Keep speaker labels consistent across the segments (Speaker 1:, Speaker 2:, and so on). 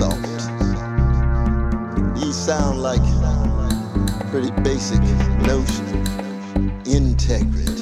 Speaker 1: insult? Ye sound like pretty basic notions. Integrity,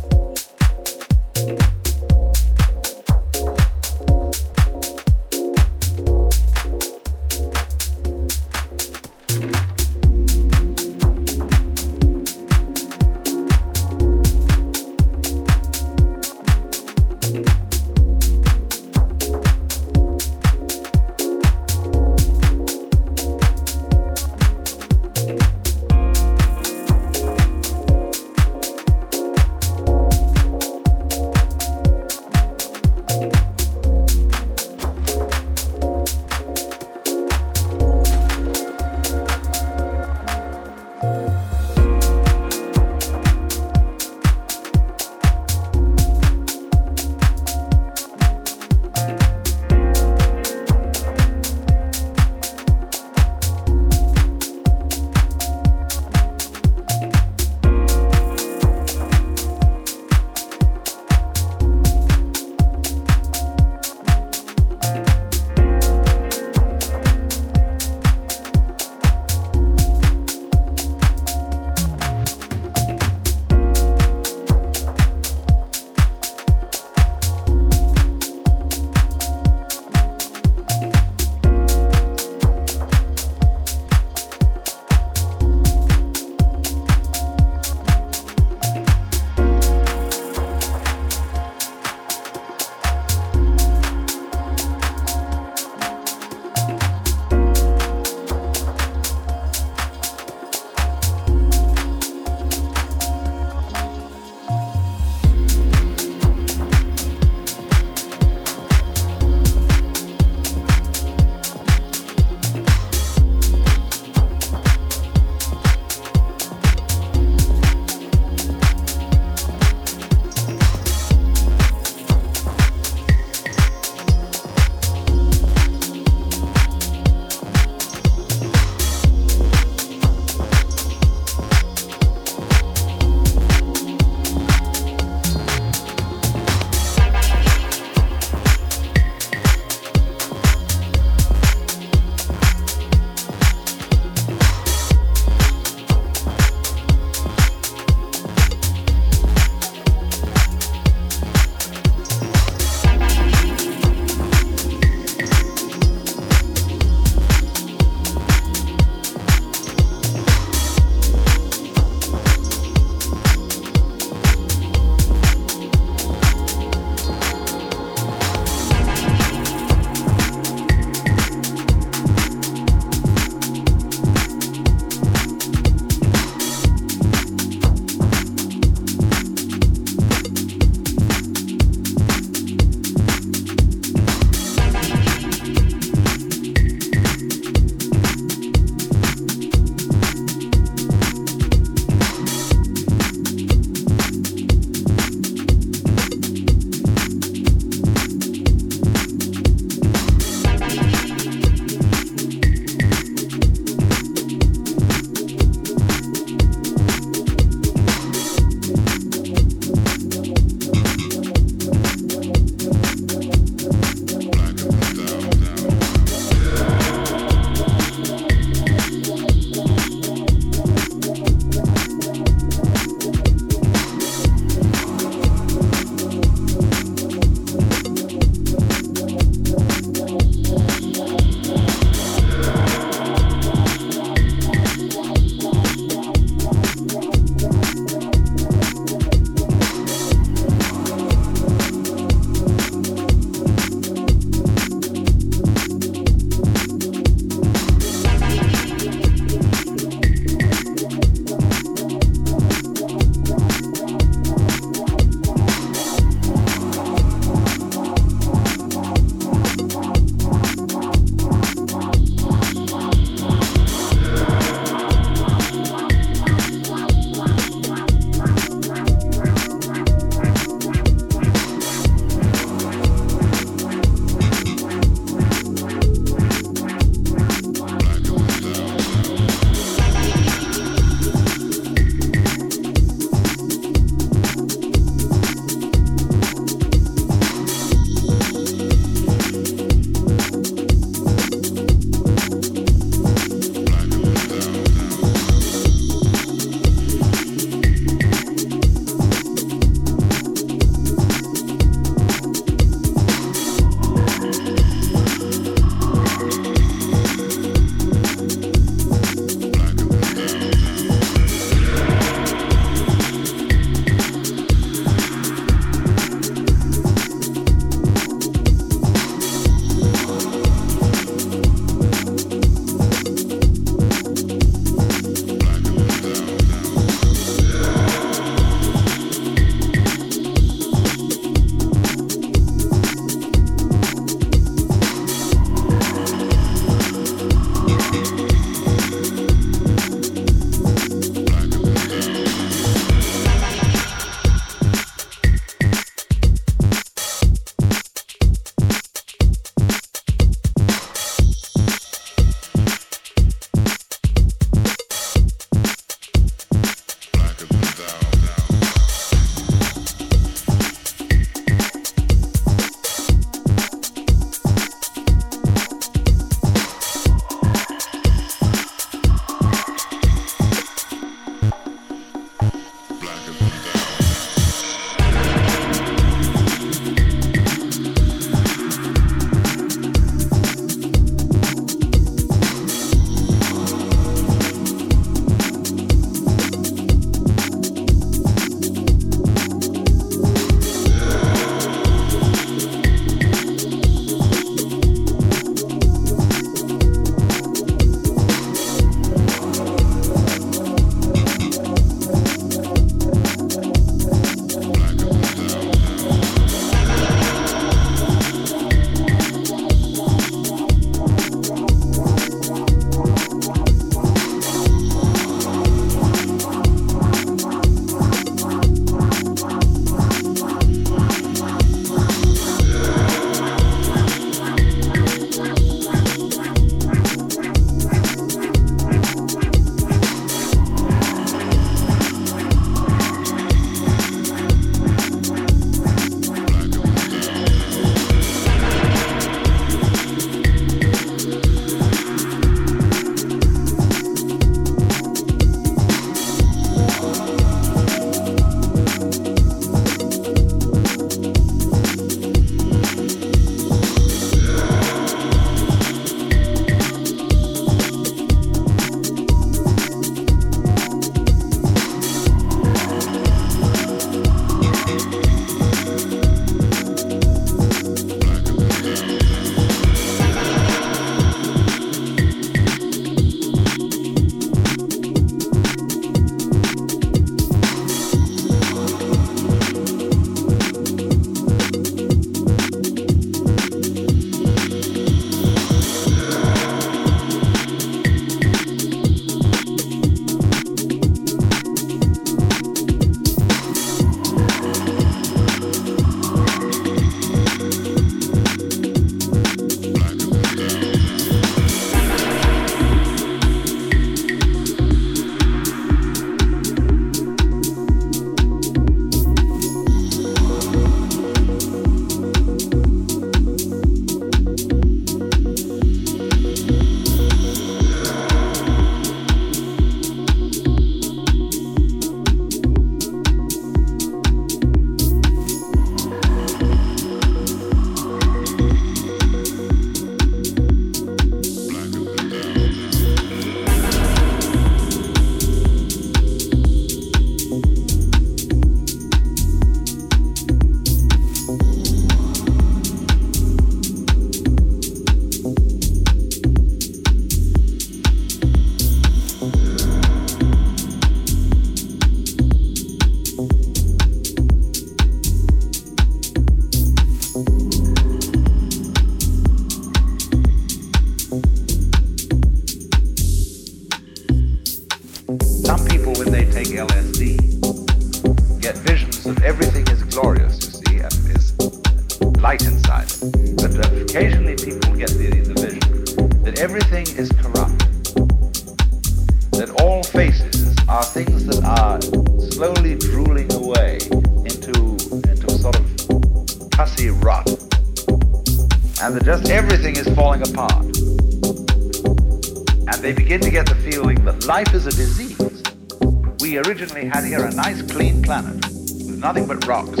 Speaker 2: clean planet with nothing but rocks,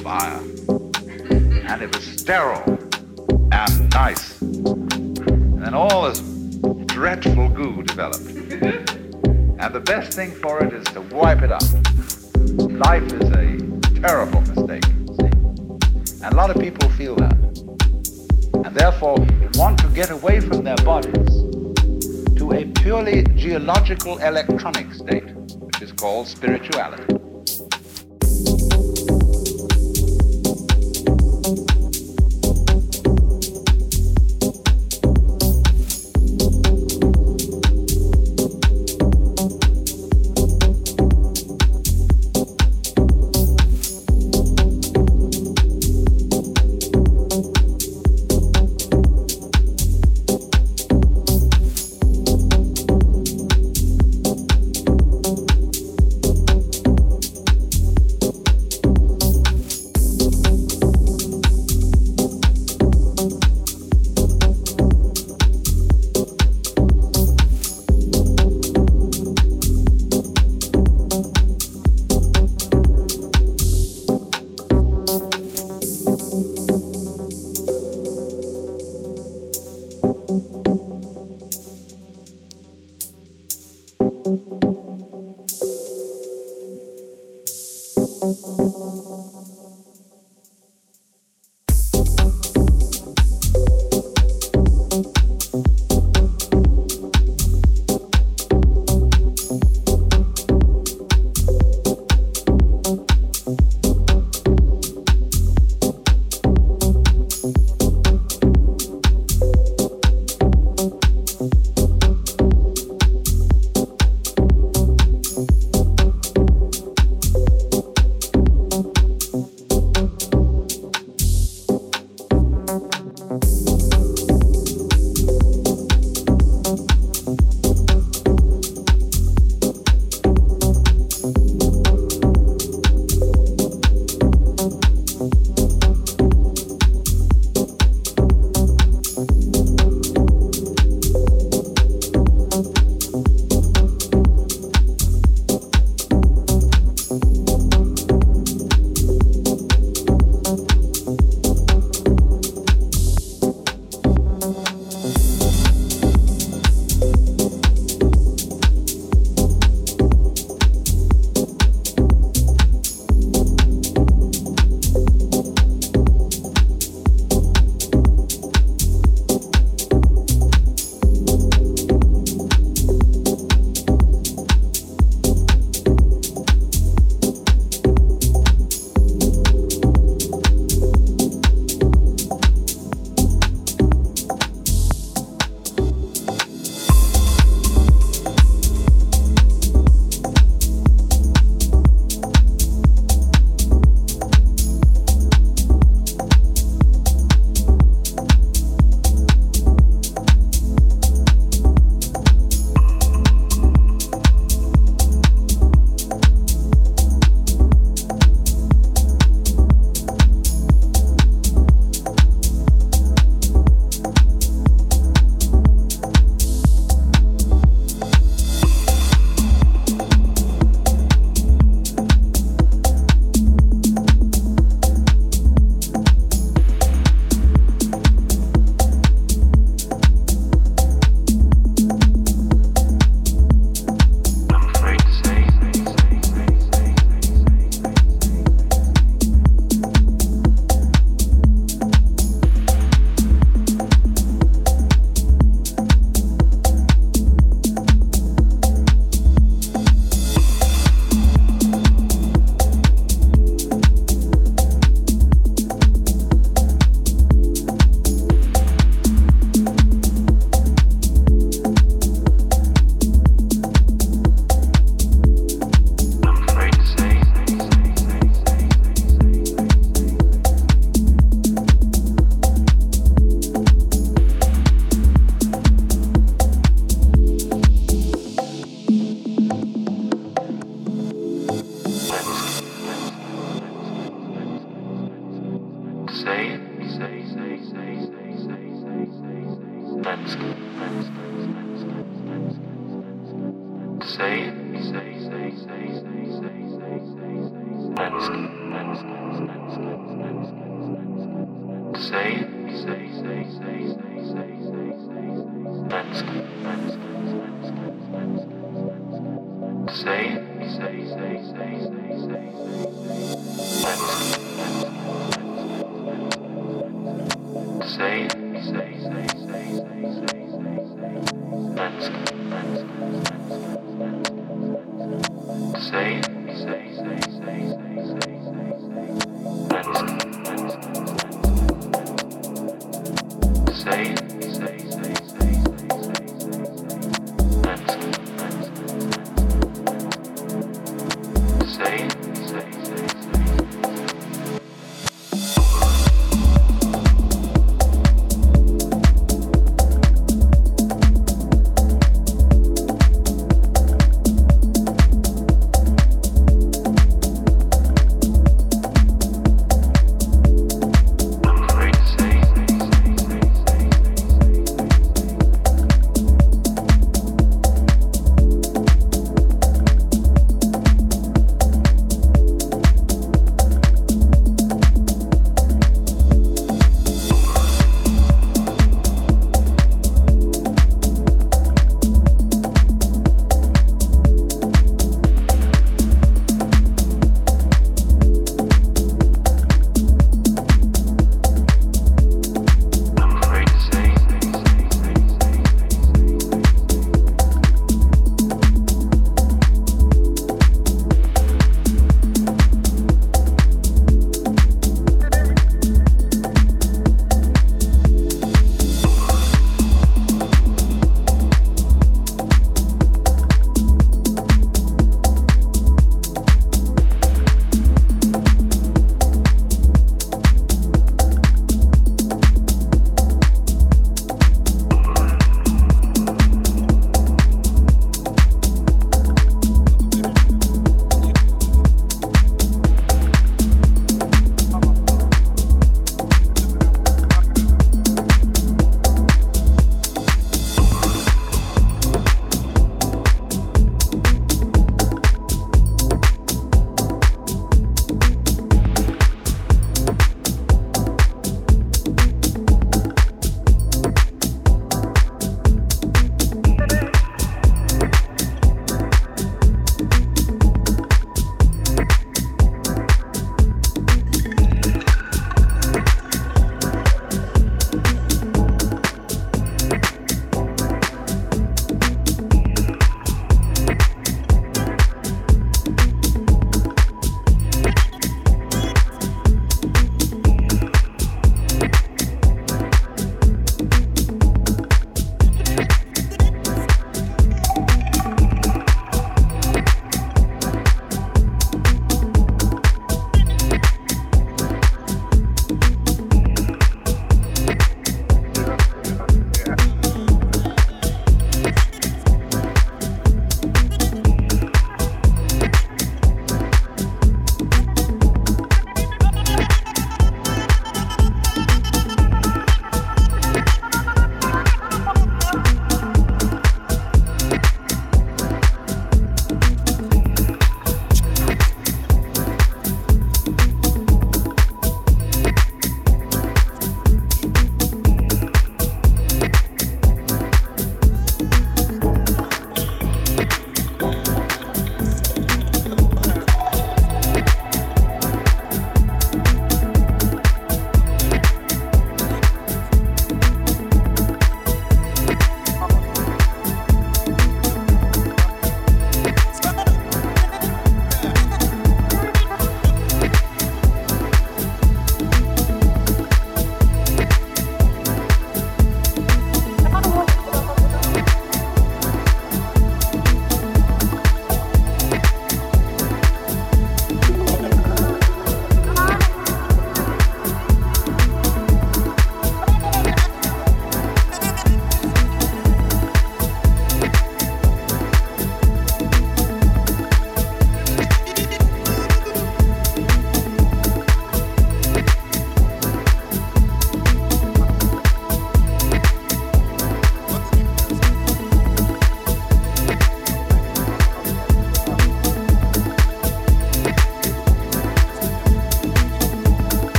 Speaker 2: fire, and it was sterile and nice. And then all this dreadful goo developed. and the best thing for it is to wipe it up. Life is a terrible mistake. And a lot of people feel that. And therefore want to get away from their bodies to a purely geological electronic state, which is called spirituality.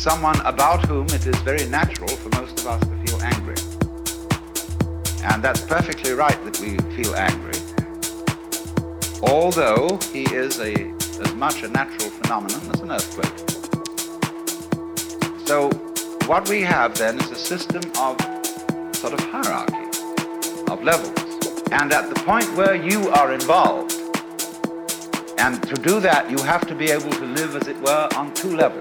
Speaker 2: Someone about whom it is very natural for most of us to feel angry. And that's perfectly right that we feel angry. Although he is a, as much a natural phenomenon as an earthquake. So what we have then is a system of sort of hierarchy, of levels. And at the point where you are involved, and to do that, you have to be able to live, as it were, on two levels.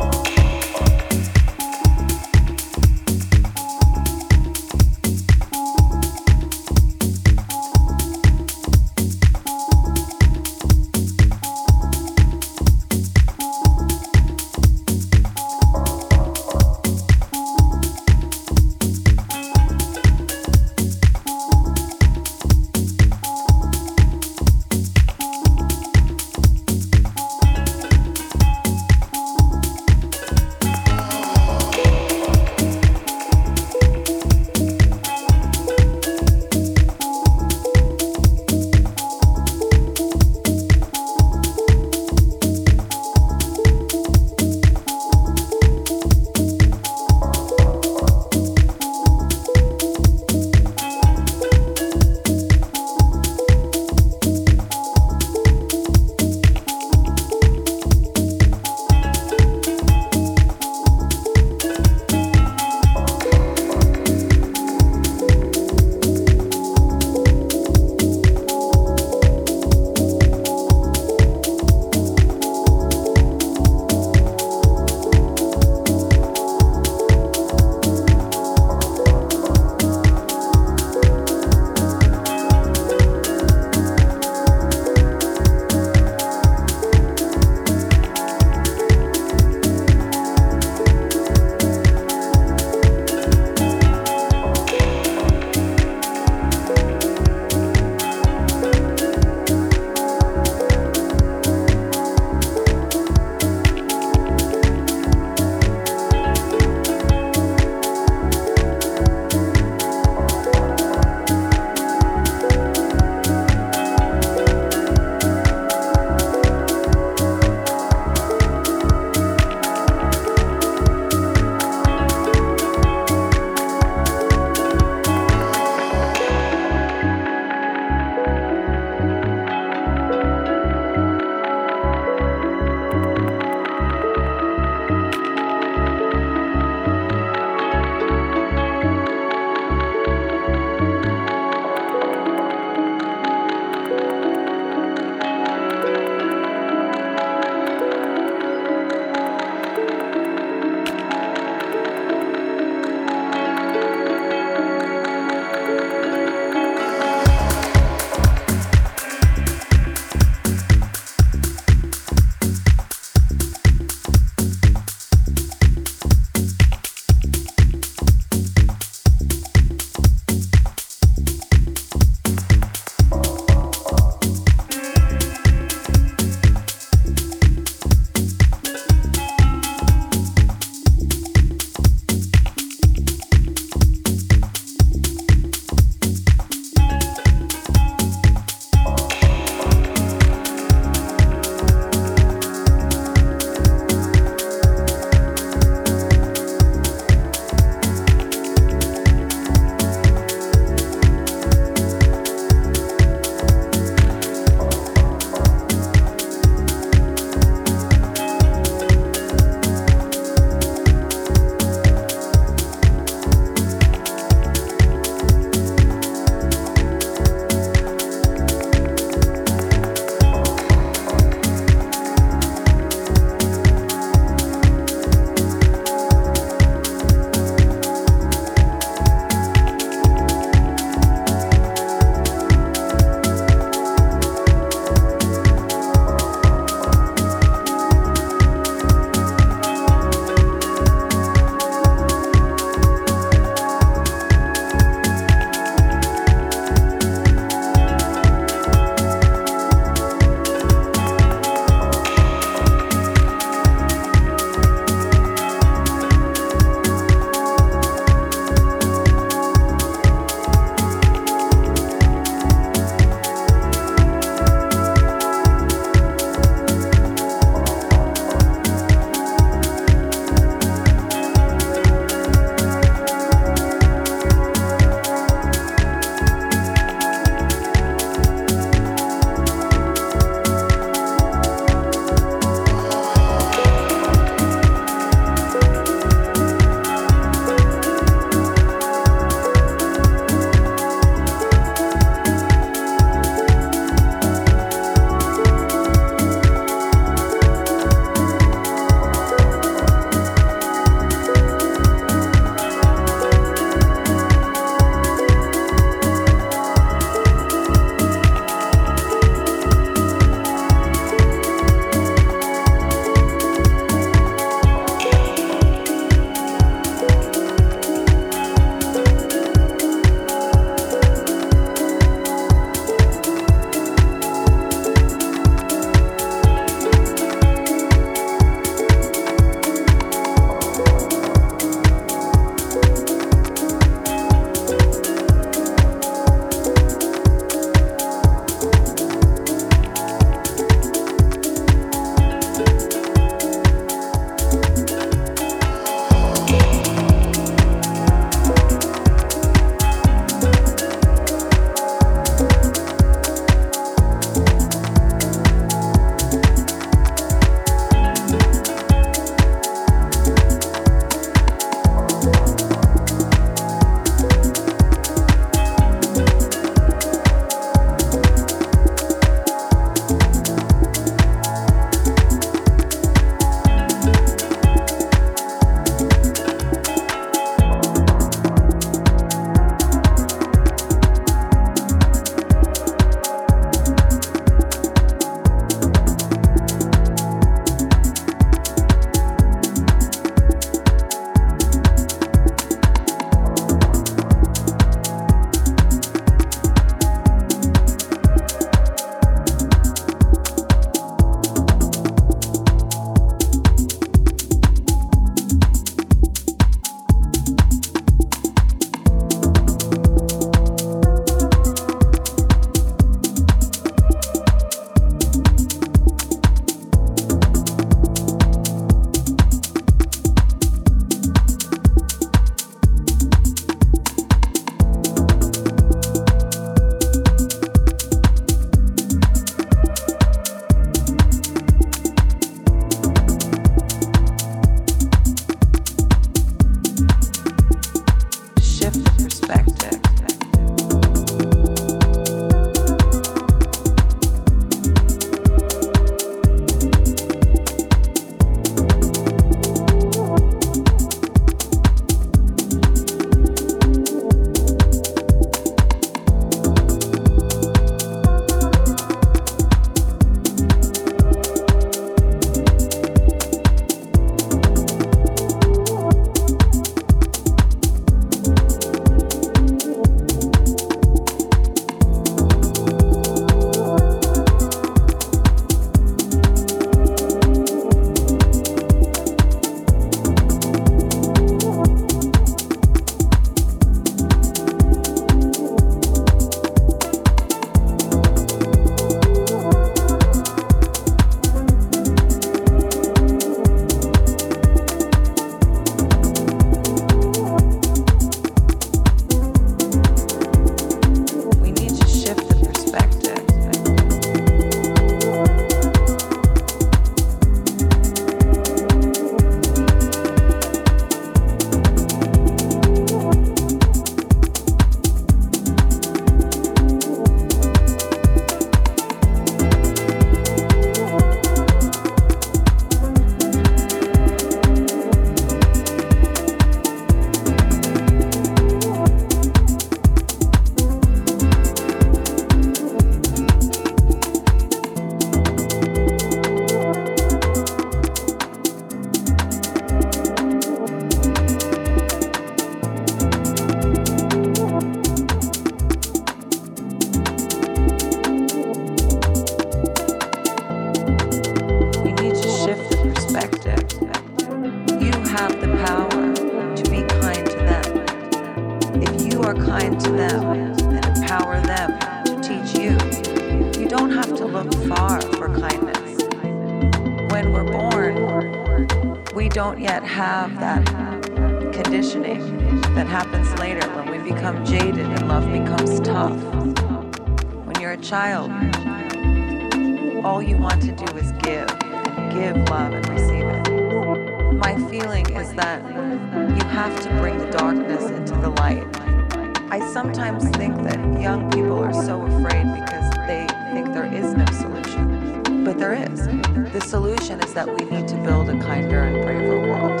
Speaker 3: Solution is that we need to build a kinder and braver world.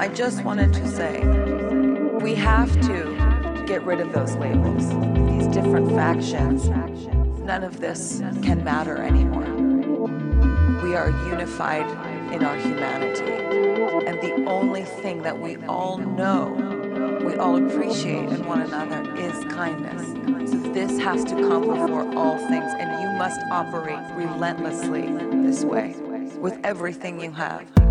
Speaker 3: I just wanted to say we have to get rid of those labels, these different factions none of this can matter anymore. We are unified in our humanity. And the only thing that we all know, we all appreciate in one another is kindness. This has to come before all things, and you must operate relentlessly this way with everything you have.